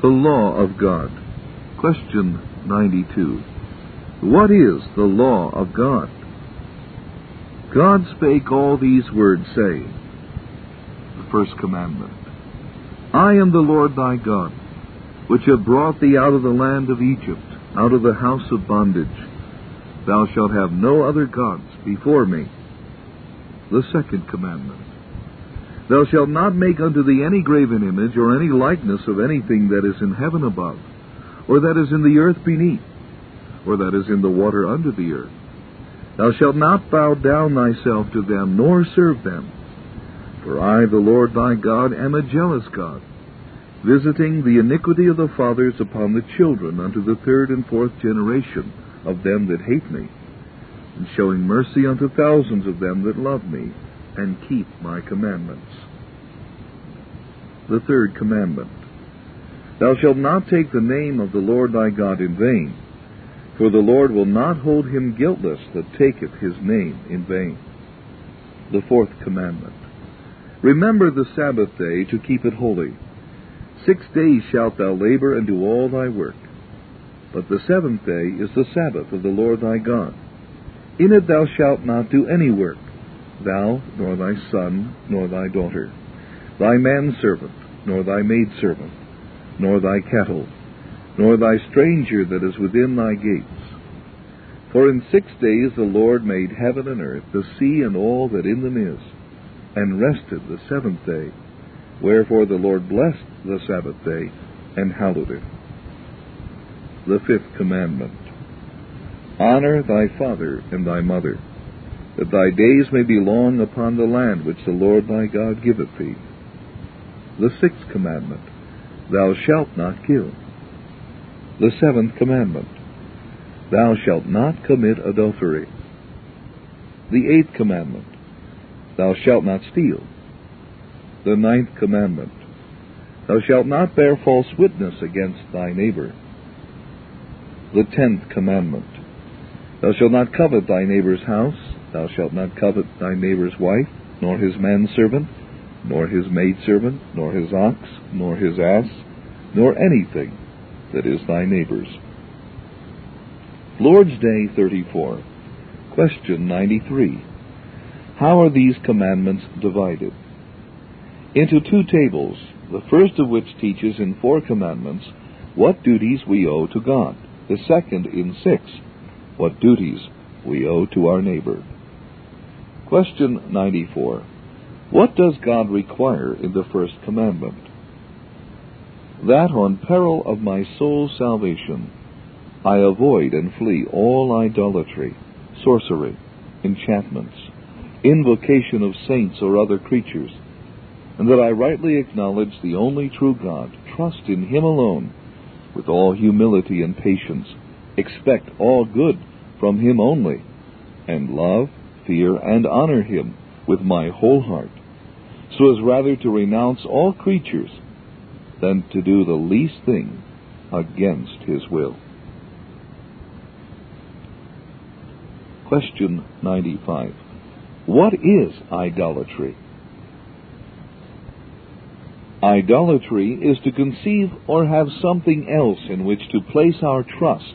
The law of God. Question 92. What is the law of God? God spake all these words, saying, The first commandment I am the Lord thy God, which have brought thee out of the land of Egypt, out of the house of bondage. Thou shalt have no other gods before me. The second commandment Thou shalt not make unto thee any graven image or any likeness of anything that is in heaven above, or that is in the earth beneath, or that is in the water under the earth. Thou shalt not bow down thyself to them, nor serve them. For I, the Lord thy God, am a jealous God, visiting the iniquity of the fathers upon the children unto the third and fourth generation of them that hate me, and showing mercy unto thousands of them that love me, and keep my commandments. The third commandment Thou shalt not take the name of the Lord thy God in vain for the Lord will not hold him guiltless that taketh his name in vain. The fourth commandment. Remember the Sabbath day to keep it holy. Six days shalt thou labor and do all thy work. But the seventh day is the Sabbath of the Lord thy God. In it thou shalt not do any work, thou, nor thy son, nor thy daughter, thy manservant, nor thy maidservant, nor thy cattle, nor thy stranger that is within thy gates. For in six days the Lord made heaven and earth, the sea and all that in them is, and rested the seventh day. Wherefore the Lord blessed the Sabbath day and hallowed it. The fifth commandment Honor thy father and thy mother, that thy days may be long upon the land which the Lord thy God giveth thee. The sixth commandment Thou shalt not kill. The seventh commandment Thou shalt not commit adultery. The eighth commandment Thou shalt not steal. The ninth commandment Thou shalt not bear false witness against thy neighbor. The tenth commandment Thou shalt not covet thy neighbor's house. Thou shalt not covet thy neighbor's wife, nor his manservant, nor his maidservant, nor his ox, nor his ass, nor anything that is thy neighbor's. Lord's Day 34. Question 93. How are these commandments divided? Into two tables, the first of which teaches in four commandments what duties we owe to God, the second in six, what duties we owe to our neighbor. Question 94. What does God require in the first commandment? that on peril of my soul's salvation I avoid and flee all idolatry, sorcery, enchantments, invocation of saints or other creatures, and that I rightly acknowledge the only true God, trust in Him alone, with all humility and patience, expect all good from Him only, and love, fear, and honor Him with my whole heart, so as rather to renounce all creatures than to do the least thing against his will. Question 95. What is idolatry? Idolatry is to conceive or have something else in which to place our trust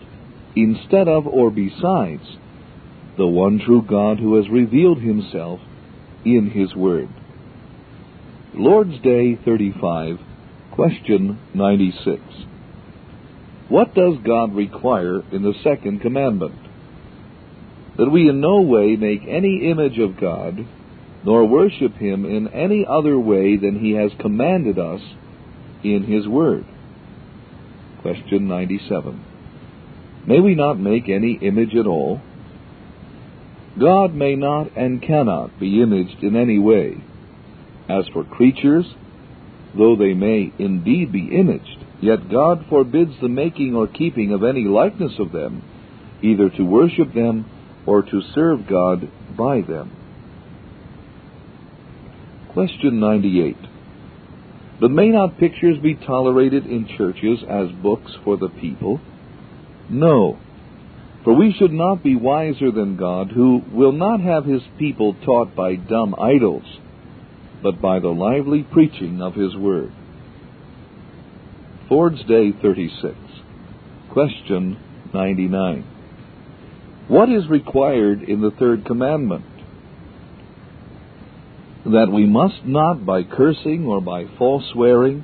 instead of or besides the one true God who has revealed himself in his Word. Lord's Day 35 Question 96. What does God require in the second commandment? That we in no way make any image of God, nor worship Him in any other way than He has commanded us in His Word. Question 97. May we not make any image at all? God may not and cannot be imaged in any way. As for creatures, though they may indeed be imaged, yet God forbids the making or keeping of any likeness of them, either to worship them or to serve God by them. Question 98. But may not pictures be tolerated in churches as books for the people? No. For we should not be wiser than God, who will not have his people taught by dumb idols but by the lively preaching of his word. Lord's Day 36. Question 99. What is required in the third commandment? That we must not by cursing or by false swearing,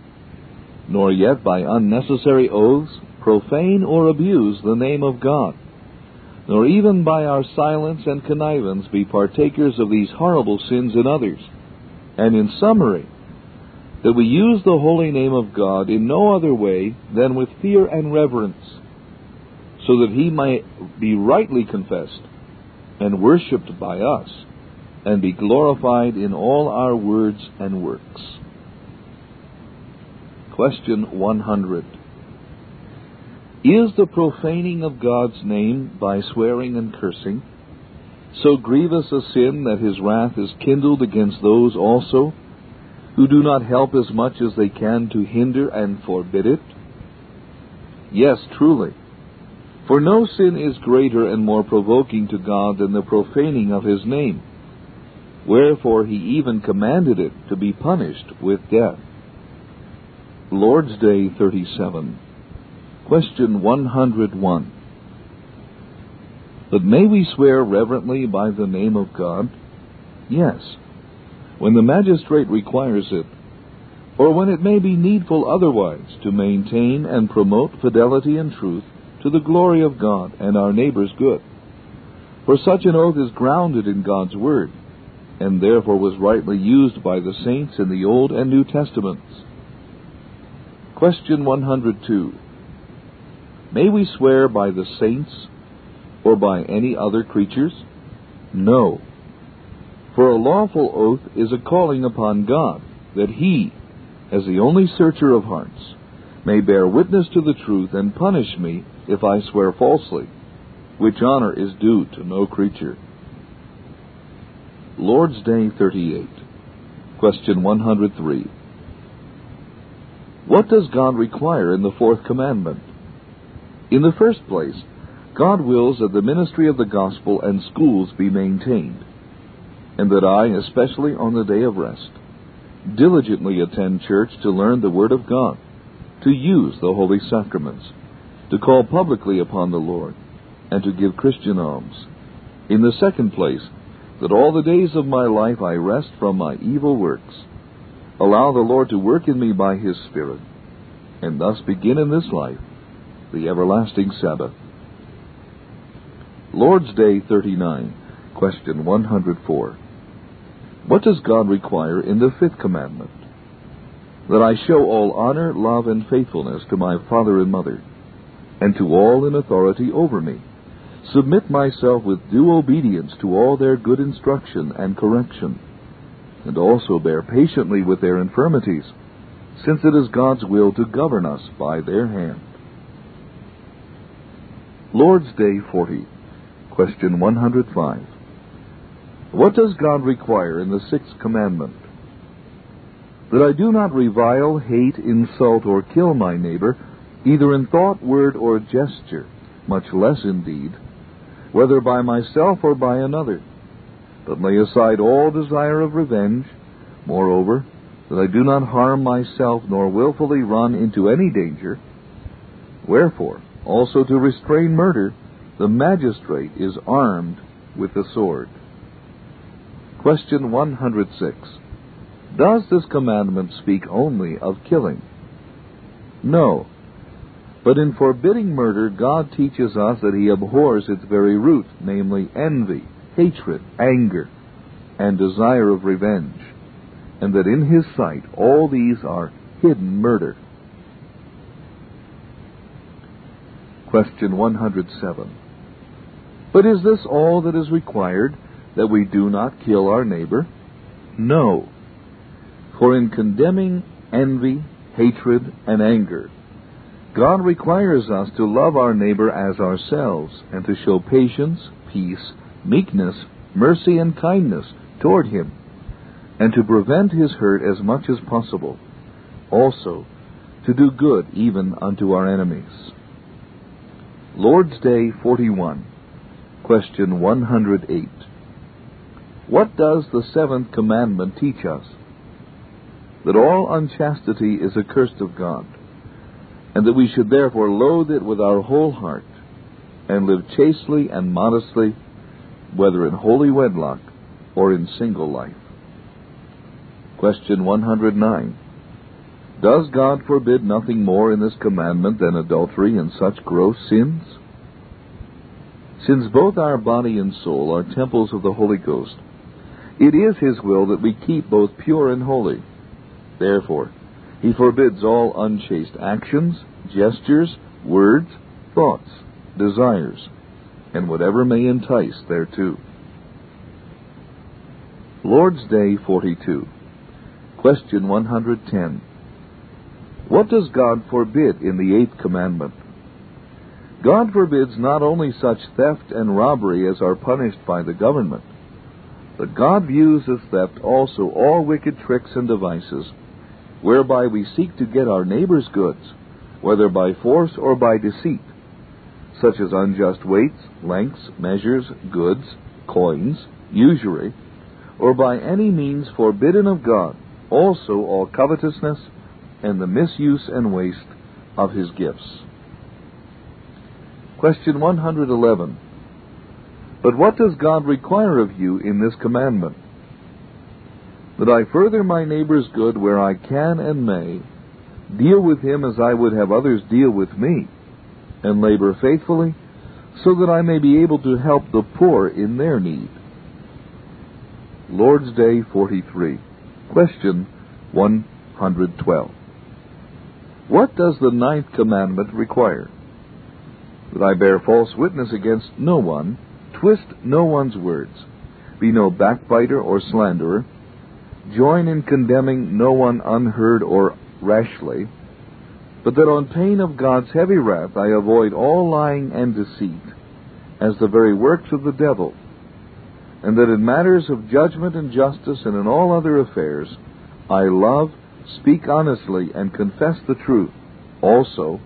nor yet by unnecessary oaths, profane or abuse the name of God, nor even by our silence and connivance be partakers of these horrible sins in others. And in summary, that we use the holy name of God in no other way than with fear and reverence, so that he might be rightly confessed and worshipped by us, and be glorified in all our words and works. Question 100. Is the profaning of God's name by swearing and cursing so grievous a sin that his wrath is kindled against those also who do not help as much as they can to hinder and forbid it? Yes, truly. For no sin is greater and more provoking to God than the profaning of his name. Wherefore he even commanded it to be punished with death. Lord's Day 37. Question 101. But may we swear reverently by the name of God? Yes when the magistrate requires it, or when it may be needful otherwise to maintain and promote fidelity and truth to the glory of God and our neighbor's good. For such an oath is grounded in God's Word, and therefore was rightly used by the saints in the Old and New Testaments. Question 102. May we swear by the saints or by any other creatures? No. For a lawful oath is a calling upon God, that He, as the only searcher of hearts, may bear witness to the truth and punish me if I swear falsely, which honor is due to no creature. Lord's Day 38. Question 103. What does God require in the fourth commandment? In the first place, God wills that the ministry of the gospel and schools be maintained and that I, especially on the day of rest, diligently attend church to learn the Word of God, to use the holy sacraments, to call publicly upon the Lord, and to give Christian alms. In the second place, that all the days of my life I rest from my evil works, allow the Lord to work in me by His Spirit, and thus begin in this life the everlasting Sabbath. Lord's Day 39, question 104. What does God require in the fifth commandment? That I show all honor, love, and faithfulness to my father and mother, and to all in authority over me. Submit myself with due obedience to all their good instruction and correction, and also bear patiently with their infirmities, since it is God's will to govern us by their hand. Lord's Day 40, question 105. What does God require in the sixth commandment? That I do not revile, hate, insult, or kill my neighbor, either in thought, word, or gesture, much less in deed, whether by myself or by another, but lay aside all desire of revenge, moreover, that I do not harm myself nor wilfully run into any danger. Wherefore, also to restrain murder, the magistrate is armed with the sword. Question 106. Does this commandment speak only of killing? No. But in forbidding murder, God teaches us that He abhors its very root, namely envy, hatred, anger, and desire of revenge, and that in His sight all these are hidden murder. Question 107. But is this all that is required? that we do not kill our neighbor? No. For in condemning envy, hatred, and anger, God requires us to love our neighbor as ourselves and to show patience, peace, meekness, mercy, and kindness toward him, and to prevent his hurt as much as possible. Also, to do good even unto our enemies. Lord's Day 41, question 108. What does the seventh commandment teach us? That all unchastity is accursed of God, and that we should therefore loathe it with our whole heart, and live chastely and modestly, whether in holy wedlock or in single life. Question 109. Does God forbid nothing more in this commandment than adultery and such gross sins? Since both our body and soul are temples of the Holy Ghost, it is His will that we keep both pure and holy. Therefore, He forbids all unchaste actions, gestures, words, thoughts, desires, and whatever may entice thereto. Lord's Day 42. Question 110. What does God forbid in the eighth commandment? God forbids not only such theft and robbery as are punished by the government, but God views as theft also all wicked tricks and devices whereby we seek to get our neighbor's goods, whether by force or by deceit, such as unjust weights, lengths, measures, goods, coins, usury, or by any means forbidden of God, also all covetousness and the misuse and waste of his gifts. Question 111. But what does God require of you in this commandment? That I further my neighbor's good where I can and may, deal with him as I would have others deal with me, and labor faithfully, so that I may be able to help the poor in their need. Lord's Day 43. Question 112. What does the ninth commandment require? That I bear false witness against no one, twist no one's words, be no backbiter or slanderer, join in condemning no one unheard or rashly, but that on pain of God's heavy wrath I avoid all lying and deceit, as the very works of the devil, and that in matters of judgment and justice and in all other affairs I love, speak honestly, and confess the truth, also,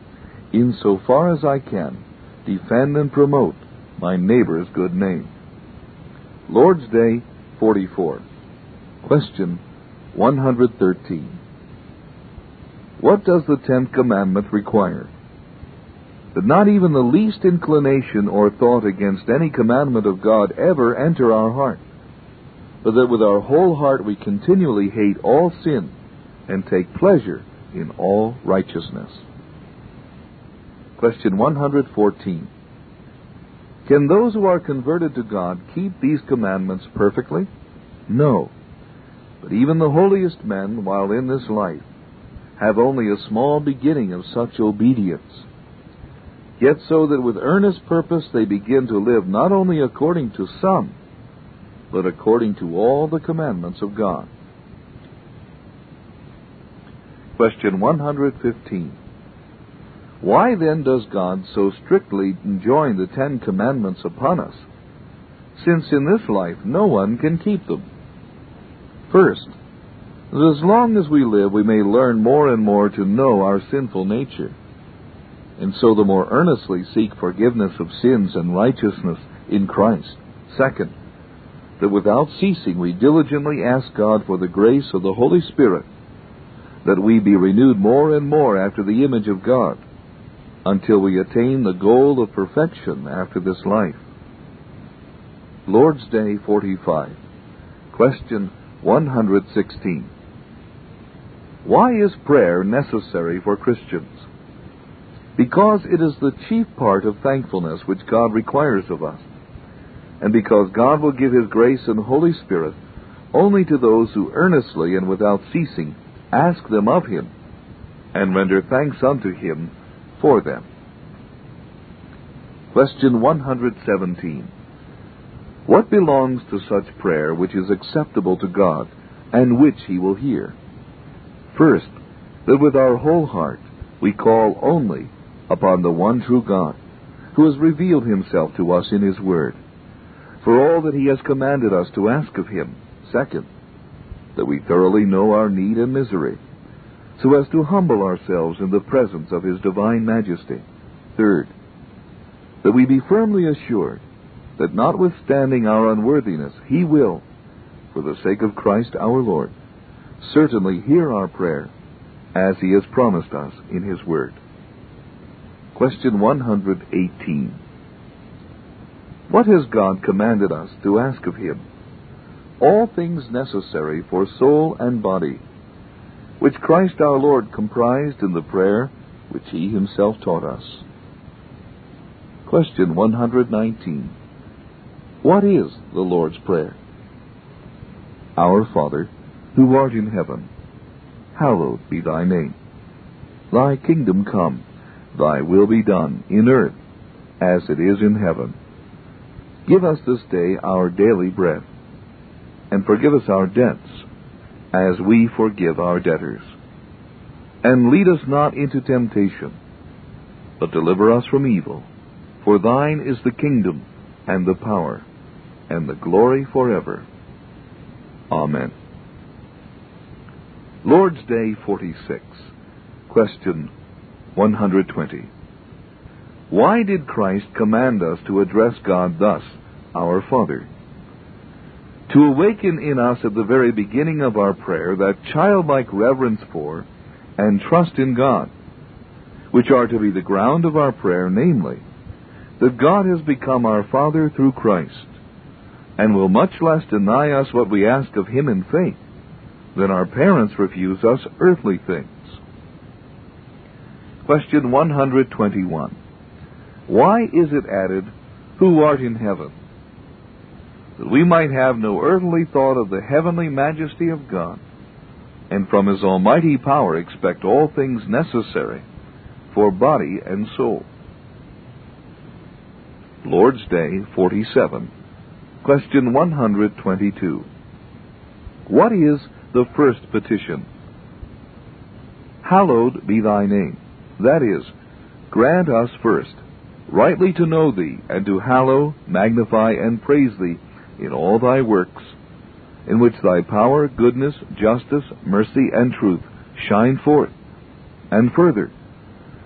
in so far as I can, defend and promote my neighbor's good name. Lord's Day 44. Question 113. What does the tenth commandment require? That not even the least inclination or thought against any commandment of God ever enter our heart, but that with our whole heart we continually hate all sin and take pleasure in all righteousness. Question 114. Can those who are converted to God keep these commandments perfectly? No. But even the holiest men, while in this life, have only a small beginning of such obedience. Yet so that with earnest purpose they begin to live not only according to some, but according to all the commandments of God. Question 115. Why then does God so strictly enjoin the Ten Commandments upon us, since in this life no one can keep them? First, that as long as we live, we may learn more and more to know our sinful nature, and so the more earnestly seek forgiveness of sins and righteousness in Christ. Second, that without ceasing we diligently ask God for the grace of the Holy Spirit, that we be renewed more and more after the image of God, until we attain the goal of perfection after this life. Lord's Day 45. Question 116. Why is prayer necessary for Christians? Because it is the chief part of thankfulness which God requires of us, and because God will give His grace and Holy Spirit only to those who earnestly and without ceasing ask them of Him, and render thanks unto Him for them. Question 117. What belongs to such prayer which is acceptable to God, and which He will hear? First, that with our whole heart we call only upon the one true God, who has revealed himself to us in his word, for all that he has commanded us to ask of him. Second, that we thoroughly know our need and misery, so as to humble ourselves in the presence of his divine majesty. Third, that we be firmly assured that notwithstanding our unworthiness, he will, for the sake of Christ our Lord, certainly hear our prayer, as he has promised us in his word. Question 118. What has God commanded us to ask of Him? All things necessary for soul and body, which Christ our Lord comprised in the prayer which He Himself taught us. Question 119. What is the Lord's Prayer? Our Father, who art in heaven, hallowed be thy name. Thy kingdom come, thy will be done, in earth as it is in heaven. Give us this day our daily bread, and forgive us our debts, as we forgive our debtors. And lead us not into temptation, but deliver us from evil. For thine is the kingdom, and the power, and the glory forever. Amen. Lord's Day 46. Question 120. Why did Christ command us to address God thus, our Father? To awaken in us at the very beginning of our prayer that childlike reverence for and trust in God, which are to be the ground of our prayer, namely, that God has become our Father through Christ, and will much less deny us what we ask of Him in faith than our parents refuse us earthly things. Question 121. Why is it added, Who art in heaven? That we might have no earthly thought of the heavenly majesty of God, and from His almighty power expect all things necessary for body and soul. Lord's Day 47. Question 122. What is the first petition? Hallowed be thy name. That is, grant us first rightly to know thee, and to hallow, magnify, and praise thee in all thy works, in which thy power, goodness, justice, mercy, and truth shine forth. And further,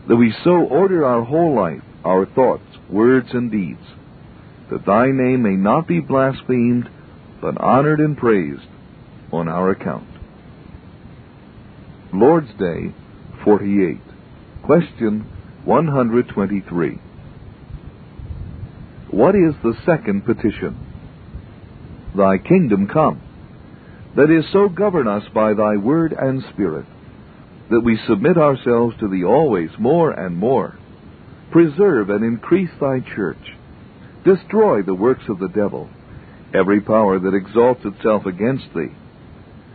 that we so order our whole life, our thoughts, words, and deeds, that thy name may not be blasphemed, but honored and praised on our account. Lord's Day 48. Question 123. What is the second petition? Thy kingdom come. That is, so govern us by thy word and spirit, that we submit ourselves to thee always more and more. Preserve and increase thy church. Destroy the works of the devil, every power that exalts itself against thee,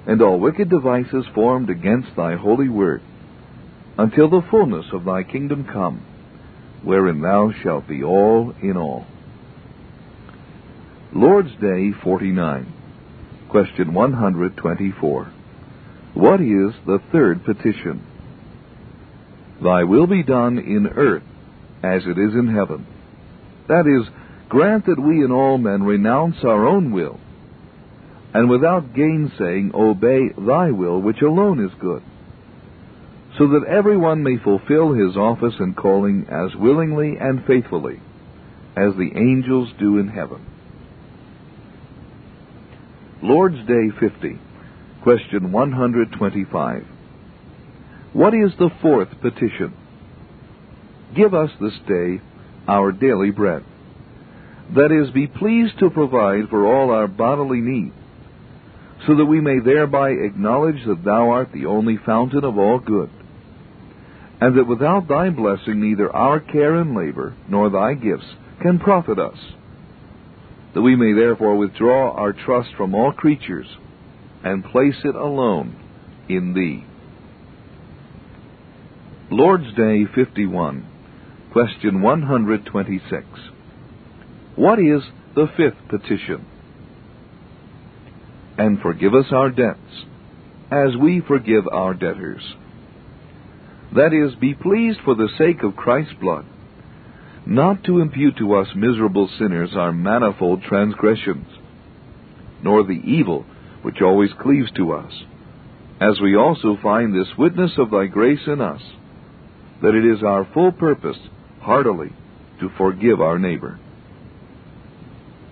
and all wicked devices formed against thy holy word, until the fullness of thy kingdom come, wherein thou shalt be all in all. Lord's Day 49. Question 124. What is the third petition? Thy will be done in earth as it is in heaven. That is, grant that we and all men renounce our own will, and without gainsaying obey thy will, which alone is good, so that everyone may fulfill his office and calling as willingly and faithfully as the angels do in heaven. Lord's Day 50. Question 125. What is the fourth petition? Give us this day our daily bread. That is, be pleased to provide for all our bodily need, so that we may thereby acknowledge that Thou art the only fountain of all good, and that without Thy blessing neither our care and labor nor Thy gifts can profit us that we may therefore withdraw our trust from all creatures and place it alone in Thee. Lord's Day 51, question 126. What is the fifth petition? And forgive us our debts, as we forgive our debtors. That is, be pleased for the sake of Christ's blood not to impute to us miserable sinners our manifold transgressions, nor the evil which always cleaves to us, as we also find this witness of thy grace in us, that it is our full purpose heartily to forgive our neighbor.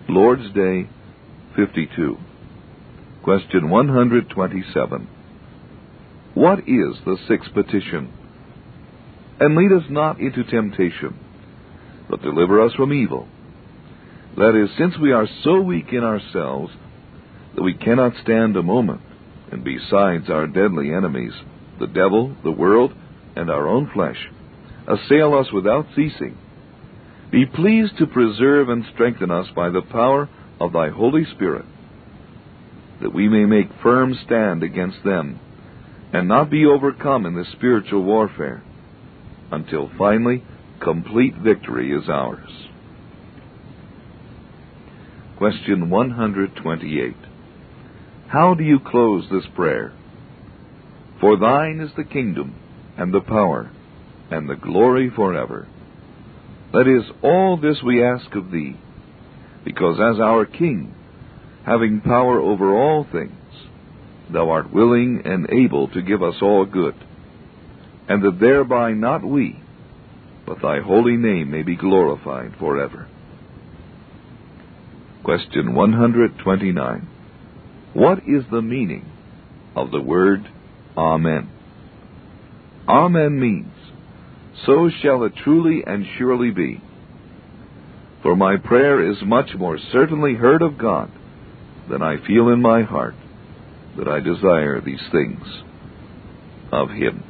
Lord's Day 52. Question 127. What is the sixth petition? And lead us not into temptation, but deliver us from evil. That is, since we are so weak in ourselves that we cannot stand a moment, and besides our deadly enemies, the devil, the world, and our own flesh, assail us without ceasing, be pleased to preserve and strengthen us by the power of thy Holy Spirit, that we may make firm stand against them, and not be overcome in the spiritual warfare until finally complete victory is ours. Question 128. How do you close this prayer? For thine is the kingdom, and the power, and the glory forever. That is, all this we ask of thee, because as our King, having power over all things, thou art willing and able to give us all good and that thereby not we, but thy holy name may be glorified forever. Question 129. What is the meaning of the word Amen? Amen means, So shall it truly and surely be. For my prayer is much more certainly heard of God than I feel in my heart that I desire these things of Him.